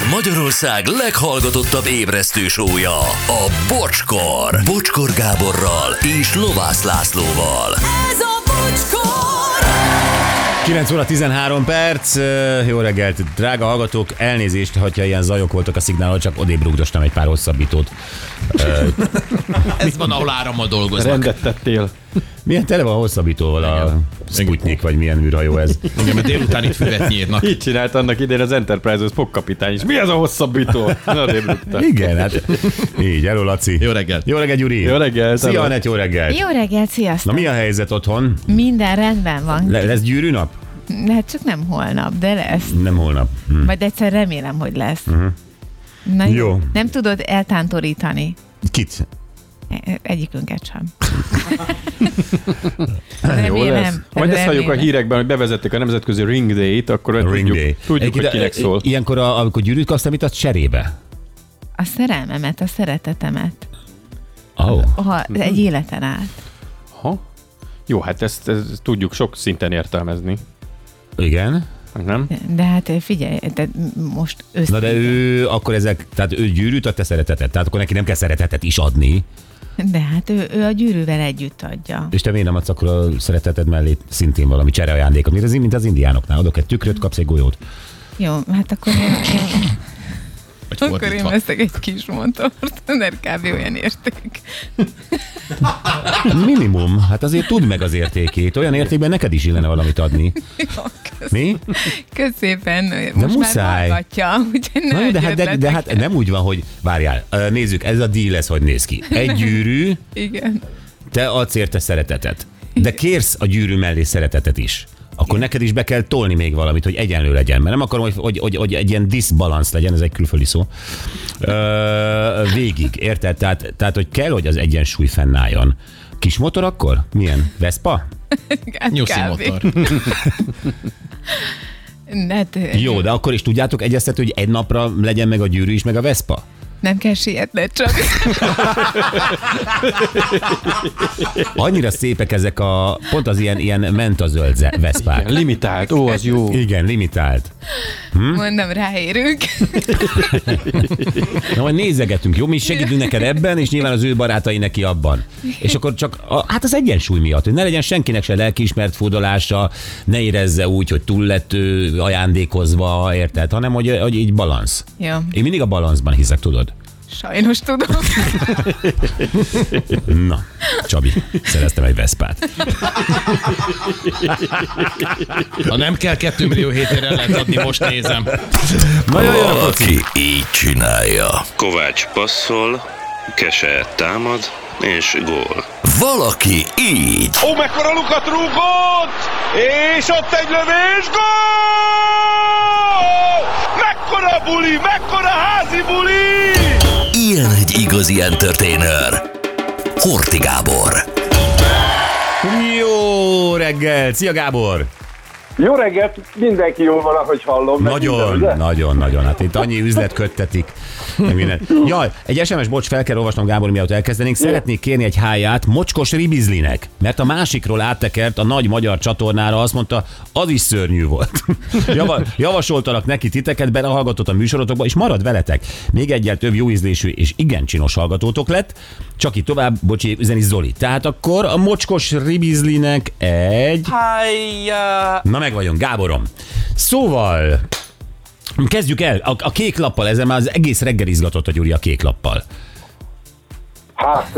Ez Magyarország leghallgatottabb ébresztő sója, a Bocskor. Bocskor Gáborral és Lovász Lászlóval. Ez a bocskor! 9 óra 13 perc, jó reggelt, drága hallgatók, elnézést, hogyha ilyen zajok voltak a szignálon, csak odébb rúgdostam egy pár hosszabbítót. Ez van, ahol árammal dolgoznak. Rendet tettél. Milyen tele van a hosszabbítóval a Sputnik, vagy milyen űrhajó ez? Igen, mert délután itt füvet nyírnak. Így csinált annak idején az Enterprise-os fogkapitány is. Mi ez a hosszabbító? Na. Igen, hát így, hello Laci. Jó reggelt. Jó reggelt, Gyuri. Jó reggelt, Szia. Anett, jó reggelt. Jó reggelt, Na sziasztok! mi a helyzet otthon? Minden rendben van. Le- lesz gyűrű nap? Hát csak nem holnap, de lesz. Nem holnap. Hm. Majd egyszer remélem, hogy lesz. Na jó. Jó. Nem tudod eltántorítani Kit? E- egyikünket sem. Jó lesz. Majd ezt halljuk a hírekben, hogy bevezették a nemzetközi Ring Day-t, akkor Ring tudjuk, Day. tudjuk hogy kinek szól. Ilyenkor, a, amikor gyűrűt kapsz, mit adsz cserébe? A szerelmemet, a szeretetemet. Oh. Ha egy életen át. Ha? Jó, hát ezt, ezt tudjuk sok szinten értelmezni. Igen. Nem? De hát figyelj, de most össze... Na de ő akkor ezek, tehát ő gyűrűt ad, te szeretetet. Tehát akkor neki nem kell szeretetet is adni. De hát ő, ő a gyűrűvel együtt adja. És te miért nem adsz akkor a szereteted mellé szintén valami csereajándékot? Mint az, mint az indiánoknál. Adok egy tükröt, kapsz egy golyót. Jó, hát akkor Vagy akkor én veszek egy kis motort, mert kb. olyan érték. Minimum. Hát azért tudd meg az értékét. Olyan értékben neked is illene valamit adni. Jó, kösz, Mi? kösz szépen. Most muszáj. már hallgatja, úgyhogy ne Na jó, de hát, de, de hát nem úgy van, hogy várjál, nézzük, ez a deal, ez hogy néz ki. Egy gyűrű, Igen. te adsz érte szeretetet. De kérsz a gyűrű mellé szeretetet is. Akkor neked is be kell tolni még valamit, hogy egyenlő legyen. Mert nem akarom, hogy, hogy, hogy, hogy egy ilyen diszbalansz legyen, ez egy külföldi szó. Ö, végig, érted? Tehát, tehát, hogy kell, hogy az egyensúly fennálljon. Kis motor akkor? Milyen? Vespa? Nyuszi motor. Hát, Jó, de akkor is tudjátok egyeztetni, hogy egy napra legyen meg a gyűrű is, meg a Vespa? Nem kell sietned, csak Annyira szépek ezek a, pont az ilyen, ilyen mentazöld Veszpák. Limitált, ó, az jó. Igen, limitált. mondom, ráérünk. Na, majd nézegetünk, jó? Mi segítünk neked ebben, és nyilván az ő barátai neki abban. És akkor csak, a, hát az egyensúly miatt, hogy ne legyen senkinek se lelkiismert furdalása, ne érezze úgy, hogy túl lett ajándékozva, érted? Hanem, hogy, hogy így balansz. Jó, Én mindig a balanszban hiszek, tudod? Sajnos tudom. Na, Csabi, szereztem egy Veszpát. Ha nem kell 2 millió hétére lehet adni, most nézem. Na jaj, jaj, Aki így csinálja. Kovács passzol, Kese támad, és gól. Valaki így. Ó, mekkora lukat rúgott! És ott egy lövés, gól! Mekkora buli, mekkora házi buli! Ilyen egy igazi entertainer. Horti Gábor. Jó reggel! Szia Gábor! Jó reggelt, mindenki jól van, ahogy hallom. Nagyon, minden, nagyon, nagyon. Hát itt annyi üzlet köttetik. minden. Jaj, egy SMS, bocs, fel kell olvasnom Gábor, mielőtt elkezdenénk. Szeretnék kérni egy háját mocskos ribizlinek, mert a másikról áttekert a nagy magyar csatornára, azt mondta, az is szörnyű volt. Java, javasoltalak neki titeket, belehallgatott a műsorotokba, és marad veletek. Még egyel több jó ízlésű és igen csinos hallgatótok lett. Csak itt tovább, bocsi, üzeni Zoli. Tehát akkor a mocskos ribizlinek egy... Na meg vagyunk, Gáborom. Szóval, kezdjük el. A, a kék lappal, ezzel már az egész reggel izgatott a Gyuri a kék lappal. Hát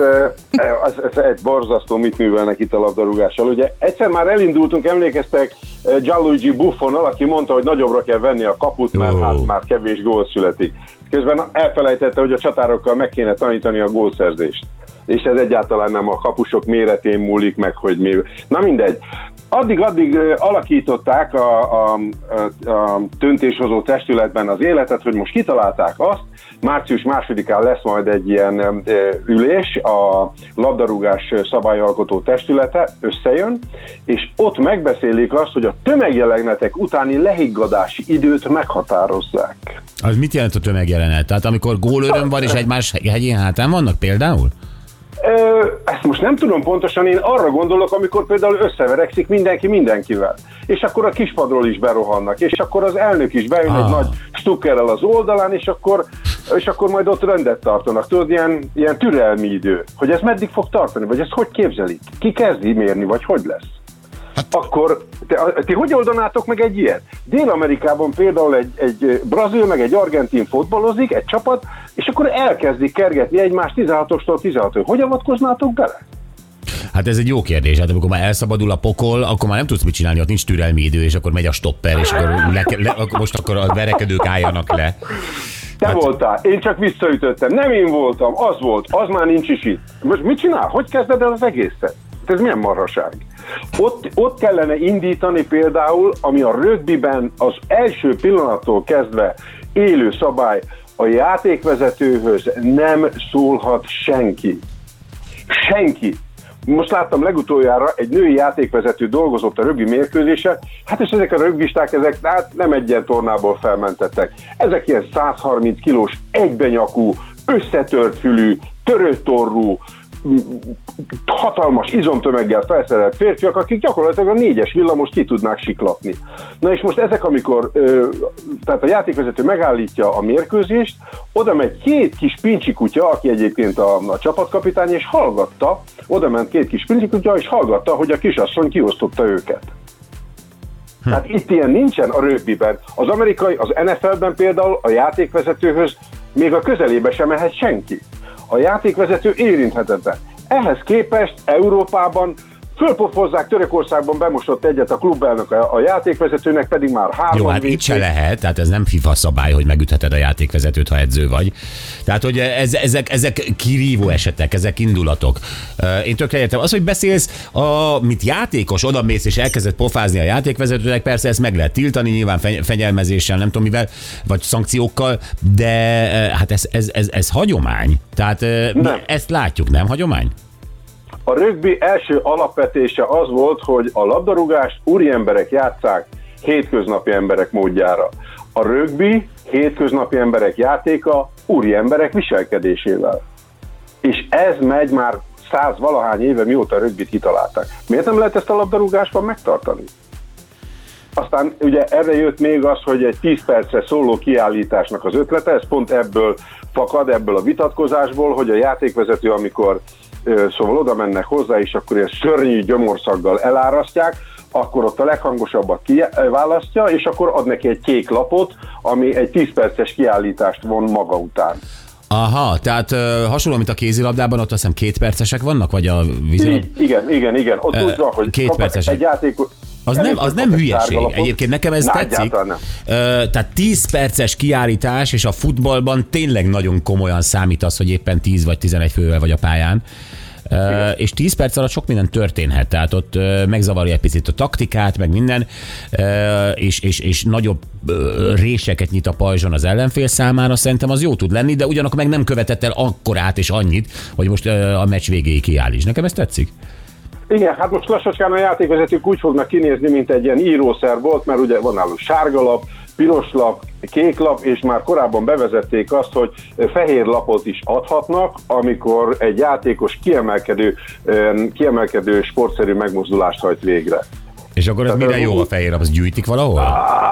ez, ez egy borzasztó, mit művelnek itt a labdarúgással. Ugye egyszer már elindultunk, emlékeztek Gianluigi Buffonnal, aki mondta, hogy nagyobbra kell venni a kaput, mert Ó. hát már kevés gól születik. Közben elfelejtette, hogy a csatárokkal meg kéne tanítani a gólszerzést. És ez egyáltalán nem a kapusok méretén múlik meg, hogy mi. Na mindegy. Addig-addig alakították a, a, a, döntéshozó testületben az életet, hogy most kitalálták azt, március másodikán lesz majd egy ilyen ülés, a labdarúgás szabályalkotó testülete összejön, és ott megbeszélik azt, hogy a tömegjelenletek utáni lehiggadási időt meghatározzák. Az mit jelent a tömegjelenet? Tehát amikor gólöröm van és egymás hegyén hátán vannak például? Ezt most nem tudom pontosan, én arra gondolok, amikor például összeverekszik mindenki mindenkivel. És akkor a kispadról is berohannak, és akkor az elnök is beül Ah. egy nagy stukkerrel az oldalán, és akkor, és akkor majd ott rendet tartanak. Tudod, ilyen, ilyen türelmi idő. Hogy ez meddig fog tartani, vagy ezt hogy képzelik? Ki kezdi mérni, vagy hogy lesz? Akkor te, ti hogy oldanátok meg egy ilyet? Dél-Amerikában például egy, egy brazil meg egy argentin fotbalozik, egy csapat, akkor elkezdik kergetni egymást 16-ostól 16 Hogy avatkoznátok bele? Hát ez egy jó kérdés. Hát amikor már elszabadul a pokol, akkor már nem tudsz mit csinálni, ott nincs türelmi idő, és akkor megy a stopper, és akkor, le, le, akkor most akkor a verekedők álljanak le. Te Hát- voltál, én csak visszaütöttem. Nem én voltam, az volt, az már nincs is itt. Most mit csinál? Hogy kezded el az egészet? Ez milyen marhaság? Ott, ott kellene indítani például, ami a rögbiben az első pillanattól kezdve élő szabály, a játékvezetőhöz nem szólhat senki. Senki. Most láttam legutoljára egy női játékvezető dolgozott a rögbi mérkőzésen, hát és ezek a rögbisták, ezek hát nem egy ilyen tornából felmentettek. Ezek ilyen 130 kilós, egybenyakú, összetört fülű, törött torrú, m- hatalmas izomtömeggel felszerelt férfiak, akik gyakorlatilag a négyes villamos ki tudnák siklatni. Na és most ezek, amikor ö, tehát a játékvezető megállítja a mérkőzést, oda megy két kis pincsi kutya, aki egyébként a, a csapatkapitány, és hallgatta, oda ment két kis pincsi kutya, és hallgatta, hogy a kisasszony kiosztotta őket. Tehát itt ilyen nincsen a rögbiben. Az amerikai, az NFL-ben például a játékvezetőhöz még a közelébe sem mehet senki. A játékvezető érinthetetlen. Ehhez képest Európában fölpofozzák, Törökországban bemosott egyet a klubelnök, a a játékvezetőnek pedig már három Jó, hát itt se lehet, tehát ez nem FIFA szabály, hogy megütheted a játékvezetőt, ha edző vagy. Tehát, hogy ez, ezek, ezek kirívó esetek, ezek indulatok. Én tökre értem. Az, hogy beszélsz, a, mint játékos, oda mész és elkezded pofázni a játékvezetőnek, persze ezt meg lehet tiltani, nyilván fegyelmezéssel, nem tudom mivel, vagy szankciókkal, de hát ez, ez, ez, ez hagyomány. Tehát Nem. ezt látjuk, nem hagyomány? A rögbi első alapvetése az volt, hogy a labdarúgást úri emberek játszák hétköznapi emberek módjára. A rögbi hétköznapi emberek játéka úri emberek viselkedésével. És ez megy már száz valahány éve, mióta a rögbit kitalálták. Miért nem lehet ezt a labdarúgásban megtartani? Aztán ugye erre jött még az, hogy egy 10 percre szóló kiállításnak az ötlete, ez pont ebből fakad, ebből a vitatkozásból, hogy a játékvezető, amikor szóval oda mennek hozzá, és akkor ilyen szörnyű gyomorszaggal elárasztják, akkor ott a leghangosabbat kiválasztja, és akkor ad neki egy kék lapot, ami egy 10 perces kiállítást von maga után. Aha, tehát ö, hasonló, mint a kézilabdában, ott azt hiszem két percesek vannak, vagy a vízilabdában? Igen, igen, igen. Ott Ö, úgy van, hogy két percesek. egy játékos... Az nem, az nem hülyeség. Egyébként nekem ez Na, tetszik. Ö, tehát 10 perces kiállítás, és a futballban tényleg nagyon komolyan számít az, hogy éppen 10 vagy 11 fővel vagy a pályán. Ö, és 10 perc alatt sok minden történhet, tehát ott ö, megzavarja egy picit a taktikát, meg minden, ö, és, és, és nagyobb réseket nyit a pajzson az ellenfél számára, szerintem az jó tud lenni, de ugyanakkor meg nem követett el akkorát és annyit, hogy most a meccs végéig kiállíts. Nekem ez tetszik. Igen, hát most lassacskán a játékvezetők úgy fognak kinézni, mint egy ilyen írószer volt, mert ugye van náluk sárga lap, piros lap, kék lap, és már korábban bevezették azt, hogy fehér lapot is adhatnak, amikor egy játékos kiemelkedő, em, kiemelkedő sportszerű megmozdulást hajt végre. És akkor ez mire jó a fehér, az gyűjtik valahol?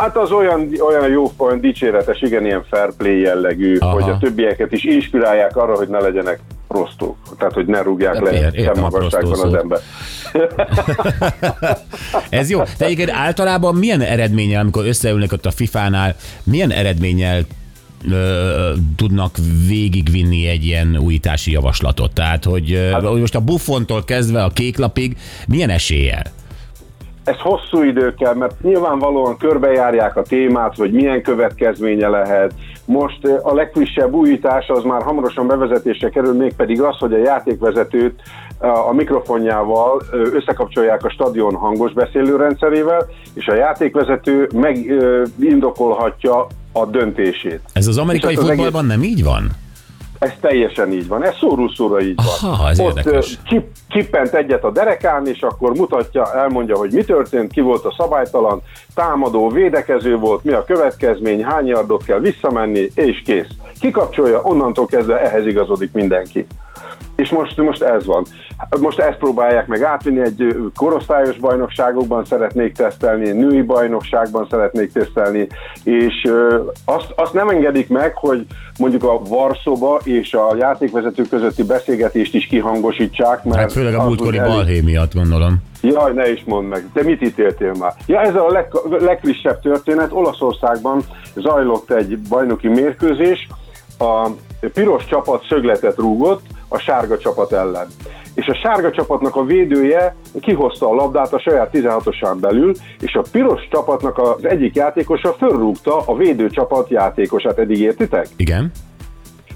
Hát az olyan, olyan jó, olyan dicséretes, igen, ilyen fair play jellegű. Aha. hogy a többieket is inspirálják arra, hogy ne legyenek prostók. Tehát, hogy ne rúgják Hát le ér- értem sem a magasságban prostó az ember. Ez jó. De egyébként általában milyen eredménnyel, amikor összeülnek ott a FIFA-nál, milyen eredménnyel ö, tudnak végigvinni egy ilyen újítási javaslatot? Tehát, hogy, hát, hogy most a buffontól kezdve a kéklapig milyen eséllyel? Ez hosszú idő kell, mert nyilvánvalóan körbejárják a témát, hogy milyen következménye lehet. Most eh, a legfrissebb újítás az már hamarosan bevezetésre kerül, mégpedig az, hogy a játékvezetőt eh, a mikrofonjával eh, összekapcsolják a stadion hangos beszélőrendszerével, és a játékvezető megindokolhatja a döntését. Ez az amerikai az futballban nem így van? Ez teljesen így van, ez szóró-szóra így van. Aha, ez Ott érdekes. csip, csippent egyet a derekán, és akkor mutatja, elmondja, hogy mi történt, ki volt a szabálytalan, támadó, védekező volt, mi a következmény, hány yardot kell visszamenni, és kész. Kikapcsolja, onnantól kezdve ehhez igazodik mindenki. És most, most ez van. Most ezt próbálják meg átvinni, egy korosztályos bajnokságokban szeretnék tesztelni, női bajnokságban szeretnék tesztelni, és azt, azt nem engedik meg, hogy mondjuk a varszoba és a játékvezető közötti beszélgetést is kihangosítsák. Mert Hát főleg a múltkori elég- balhé miatt gondolom. Jaj, ne is mondd meg. Te mit ítéltél már? Ja, ez a leg, legfrissebb történet. Olaszországban zajlott egy bajnoki mérkőzés. A piros csapat szögletet rúgott a sárga csapat ellen. És a sárga csapatnak a védője kihozta a labdát a saját 16-osán belül, és a piros csapatnak az egyik játékosa fölrúgta a védő csapat játékosát. Eddig értitek? Igen?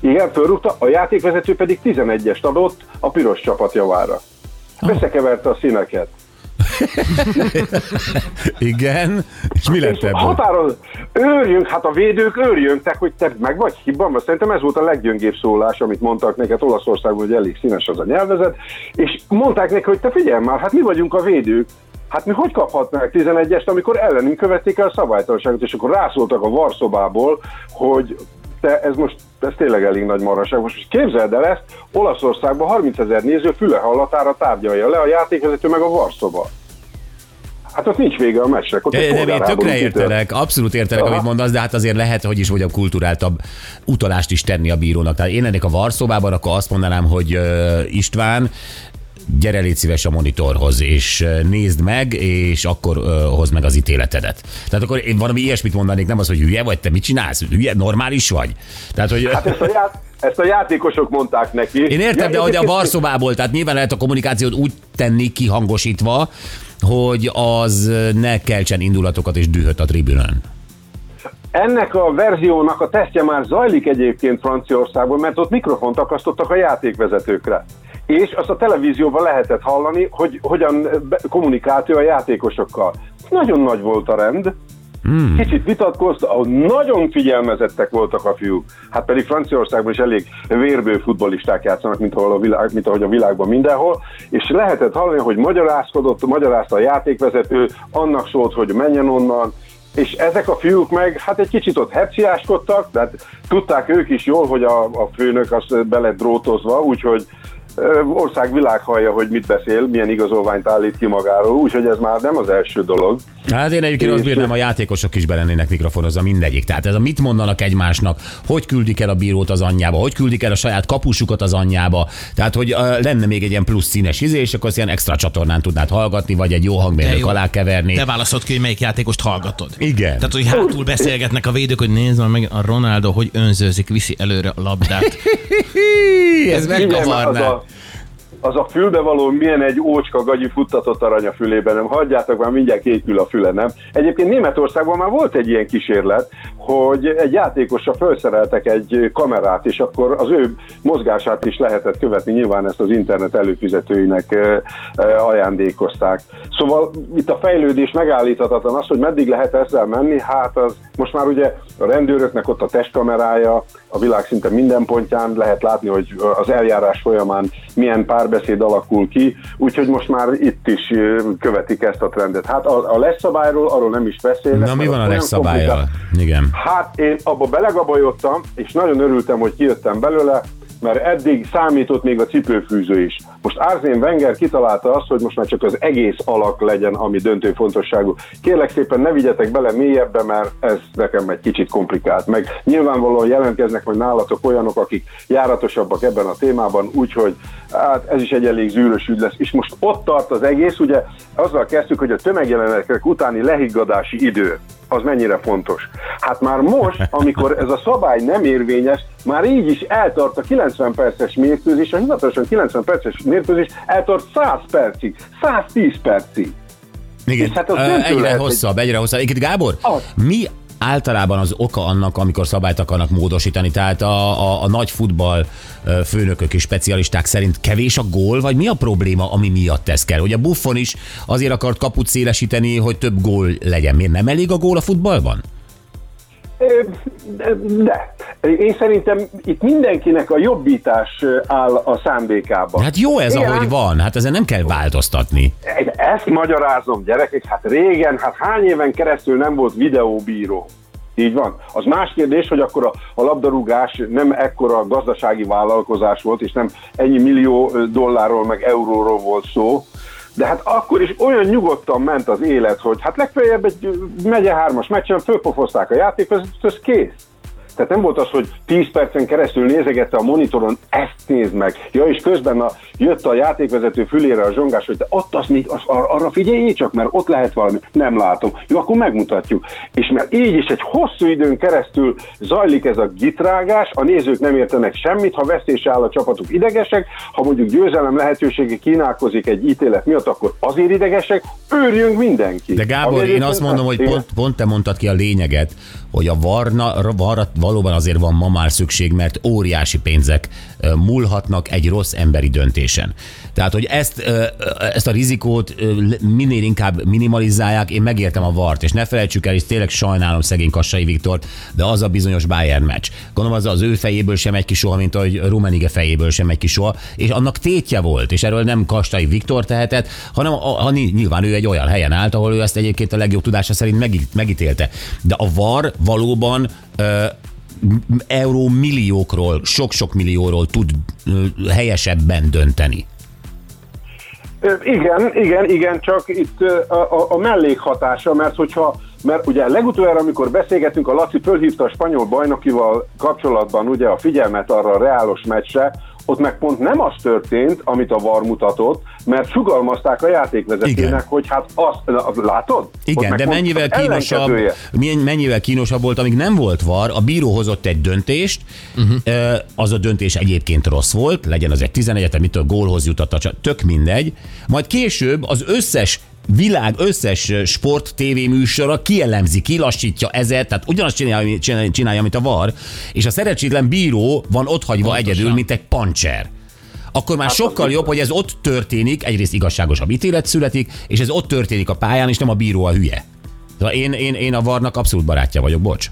Igen, fölrúgta, a játékvezető pedig 11-est adott a piros csapat javára. Összekeverte a színeket. Igen? És mi lett ebből? határoz, őrjünk, hát a védők őrjöngtek, hogy te meg vagy hibban, szerintem ez volt a leggyöngébb szólás, amit mondtak neked Olaszországban, hogy elég színes az a nyelvezet, és mondták neki, hogy te figyelj már, hát mi vagyunk a védők, Hát mi hogy kaphatnánk 11-est, amikor ellenünk követték el a szabálytalanságot, és akkor rászóltak a varszobából, hogy te ez most, ez tényleg elég nagy marhaság. Most képzeld el ezt, Olaszországban 30 ezer néző füle hallatára tárgyalja le a játékvezető meg a varszoba. Hát ott nincs vége a meccsnek. Ott De, de én tökre értelek, abszolút értelek, Aha. amit mondasz, de hát azért lehet, hogy is mondjam, kulturáltabb utalást is tenni a bírónak. Tehát én lennék a varszobában, akkor azt mondanám, hogy ö, István, gyere légy szíves a monitorhoz, és nézd meg, és akkor ö, hozd meg az ítéletedet. Tehát akkor én valami ilyesmit mondanék, nem az, hogy hülye vagy, te mit csinálsz? Hülye, normális vagy? Tehát, hogy... Hát ezt a, ját, ezt a játékosok mondták neki. Én értem, de hogy a varszobából, tehát nyilván lehet a kommunikációt úgy tenni kihangosítva, hogy az ne keltsen indulatokat és dühöt a tribünön. Ennek a verziónak a tesztje már zajlik egyébként Franciaországban, mert ott mikrofont akasztottak a játékvezetőkre. És azt a televízióban lehetett hallani, hogy hogyan kommunikált ő a játékosokkal. Nagyon nagy volt a rend, Hmm. Kicsit vitatkozta, nagyon figyelmezettek voltak a fiúk. Hát pedig Franciaországban is elég vérbő futbolisták játszanak, mint, ahol a világ, mint ahogy a világban mindenhol, és lehetett hallani, hogy magyarázkodott, magyarázta a játékvezető, annak szólt, hogy menjen onnan, és ezek a fiúk meg hát egy kicsit ott hepciáskodtak, de hát tudták ők is jól, hogy a, a főnök az be lett drótozva, úgyhogy ország világ hallja, hogy mit beszél, milyen igazolványt állít ki magáról, úgyhogy ez már nem az első dolog. Hát én egyébként azt És- bírnám, a játékosok is belennének mikrofonozva mindegyik. Tehát ez a mit mondanak egymásnak, hogy küldik el a bírót az anyjába, hogy küldik el a saját kapusukat az anyjába. Tehát, hogy uh, lenne még egy ilyen plusz színes izé, és akkor azt ilyen extra csatornán tudnád hallgatni, vagy egy jó hangmérnök alá keverni. Te választod ki, hogy melyik játékost hallgatod. Igen. Tehát, hogy hátul beszélgetnek a védők, hogy nézd meg a Ronaldo, hogy önzőzik, viszi előre a labdát. ez megkavarná. Az a fülbevaló milyen egy ócska gagyi futtatott arany a fülében, nem hagyjátok már mindjárt kékül a füle, nem? Egyébként Németországban már volt egy ilyen kísérlet, hogy egy játékosra felszereltek egy kamerát, és akkor az ő mozgását is lehetett követni, nyilván ezt az internet előfizetőinek ajándékozták. Szóval itt a fejlődés megállíthatatlan, az, hogy meddig lehet ezzel menni, hát az most már ugye a rendőröknek ott a testkamerája, a világ szinte minden pontján lehet látni, hogy az eljárás folyamán milyen párbeszéd alakul ki, úgyhogy most már itt is követik ezt a trendet. Hát a, a lesz szabályról, arról nem is beszélnek. Na mi van a legszabályjal? komplikált. Igen. Hát én abba belegabajodtam, és nagyon örültem, hogy kijöttem belőle, mert eddig számított még a cipőfűző is. Most Arsene Wenger kitalálta azt, hogy most már csak az egész alak legyen, ami döntő fontosságú. Kérlek szépen ne vigyetek bele mélyebbe, mert ez nekem egy kicsit komplikált. Meg nyilvánvalóan jelentkeznek majd nálatok olyanok, akik járatosabbak ebben a témában, úgyhogy hát ez is egy elég zűrös ügy lesz. És most ott tart az egész, ugye azzal kezdtük, hogy a tömegjelenetek utáni lehiggadási idő az mennyire fontos. Hát már most, amikor ez a szabály nem érvényes, már így is eltart a 90 perces mérkőzés, a hivatalosan 90 perces mérkőzés eltart 100 percig, 110 percig. Igen, És hát az döntő egyre lehet, hosszabb, egyre hosszabb. Egyébként Gábor, Az. mi általában az oka annak, amikor szabályt akarnak módosítani? Tehát a, a, a nagy futball főnökök és specialisták szerint kevés a gól, vagy mi a probléma, ami miatt ez kell? Hogy a Buffon is azért akart kaput szélesíteni, hogy több gól legyen. Miért nem elég a gól a futballban? De. Én szerintem itt mindenkinek a jobbítás áll a szándékában. Hát jó ez, Igen, ahogy van, hát ezen nem kell változtatni. Ezt magyarázom, gyerekek, hát régen, hát hány éven keresztül nem volt videóbíró. Így van. Az más kérdés, hogy akkor a, a labdarúgás nem ekkora gazdasági vállalkozás volt, és nem ennyi millió dollárról, meg euróról volt szó, de hát akkor is olyan nyugodtan ment az élet, hogy hát legfeljebb egy megye hármas meccsen fölpofozták a játékvezetőt, ez kész. Tehát nem volt az, hogy 10 percen keresztül nézegette a monitoron, ezt nézd meg. Ja, és közben a, jött a játékvezető fülére a zsongás, hogy te ott azt, az, ar, arra figyelj csak, mert ott lehet valami. Nem látom. Jó, akkor megmutatjuk. És mert így is egy hosszú időn keresztül zajlik ez a gitrágás, a nézők nem értenek semmit, ha vesztés áll a csapatuk idegesek, ha mondjuk győzelem lehetősége kínálkozik egy ítélet miatt, akkor azért idegesek, őrjünk mindenki. De Gábor, én azt mondom, hogy pont, pont te mondtad ki a lényeget, hogy a varna, varra valóban azért van ma már szükség, mert óriási pénzek múlhatnak egy rossz emberi döntésen. Tehát, hogy ezt, ezt a rizikót minél inkább minimalizálják, én megértem a vart, és ne felejtsük el, és tényleg sajnálom szegény Kassai Viktort, de az a bizonyos Bayern meccs. Gondolom az az ő fejéből sem egy ki soha, mint ahogy Rumenige fejéből sem egy ki soha, és annak tétje volt, és erről nem Kastai Viktor tehetett, hanem a, a, nyilván ő egy olyan helyen állt, ahol ő ezt egyébként a legjobb tudása szerint megít, megítélte. De a VAR valóban ö, euró milliókról, sok-sok millióról tud helyesebben dönteni. Igen, igen, igen, csak itt a, a, a mellékhatása, mert hogyha mert ugye legutoljára, amikor beszélgetünk, a Laci fölhívta a spanyol bajnokival kapcsolatban ugye a figyelmet arra a reálos meccsre, ott meg pont nem az történt, amit a VAR mutatott, mert sugalmazták a játékvezetőnek, Igen. hogy hát azt, látod? Igen, de mennyivel kínosabb, mennyivel kínosabb volt, amíg nem volt var, a bíró hozott egy döntést, uh-huh. az a döntés egyébként rossz volt, legyen az egy 11 mitől gólhoz jutott a tök mindegy, majd később az összes világ összes sport tévéműsora kielemzi, kilassítja ezért, tehát ugyanazt csinálja, csinálja, csinálja, mint a VAR, és a szerencsétlen bíró van otthagyva egyedül, mint egy pancser. Akkor már sokkal jobb, hogy ez ott történik, egyrészt igazságosabb ítélet születik, és ez ott történik a pályán, és nem a bíró a hülye. Szóval én, én, én a varnak abszolút barátja vagyok, bocs.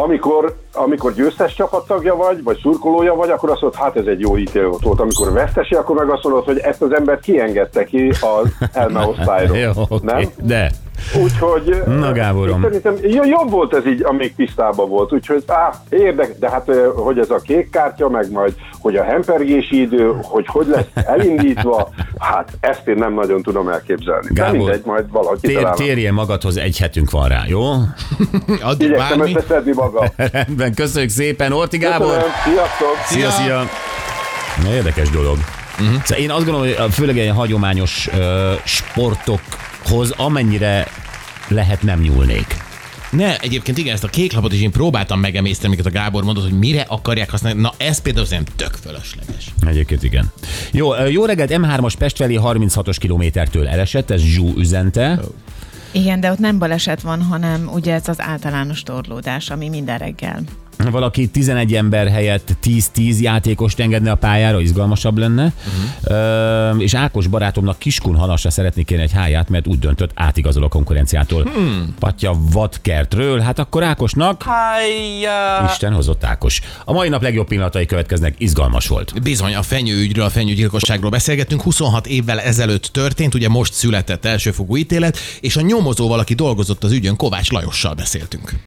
Amikor, amikor győztes csapattagja vagy, vagy szurkolója vagy, akkor azt mondod, hát ez egy jó ítélet volt. Amikor vesztesi, akkor meg azt mondod, hogy ezt az embert kiengedte ki az elme osztályról. Jó, oké. Nem? De. Úgyhogy Na, Gáborom. én szerintem jó- jobb volt ez így, amíg tisztában volt. Úgyhogy á, érdek, de hát ö, hogy ez a kék kártya, meg majd, hogy a hempergési idő, hogy hogy lesz elindítva, hát ezt én nem nagyon tudom elképzelni. de Gábor, mindegy, majd valahogy Tér, kitalálom. térjen magadhoz, egy hetünk van rá, jó? Addig Igyekszem bármi. összeszedni magam. Rendben, köszönjük szépen, Orti Gábor! Köszönöm, sziasztok! Szia, szia! Na, érdekes dolog. Uh-huh. Szóval én azt gondolom, hogy a- főleg egy hagyományos ö, sportokhoz amennyire lehet nem nyúlnék. Ne, egyébként igen, ezt a kék lapot is én próbáltam megemészteni, amiket a Gábor mondott, hogy mire akarják használni. Na, ez például szerintem tök fölösleges. Egyébként igen. Jó, jó reggelt, M3-as Pest felé 36-os kilométertől elesett, ez Zsú üzente. Igen, de ott nem baleset van, hanem ugye ez az általános torlódás, ami minden reggel. Valaki 11 ember helyett 10-10 játékost engedne a pályára, izgalmasabb lenne. Uh-huh. Ö, és Ákos barátomnak Kiskun halasra szeretnék kérni egy háját, mert úgy döntött, átigazol a konkurenciától. Hmm. Patya vadkertről, hát akkor Ákosnak Isten hozott Ákos. A mai nap legjobb pillanatai következnek, izgalmas volt. Bizony, a fenyőügyről, a fenyőgyilkosságról beszélgettünk. 26 évvel ezelőtt történt, ugye most született elsőfogú ítélet, és a nyomozóval, aki dolgozott az ügyön, Kovács Lajossal beszéltünk.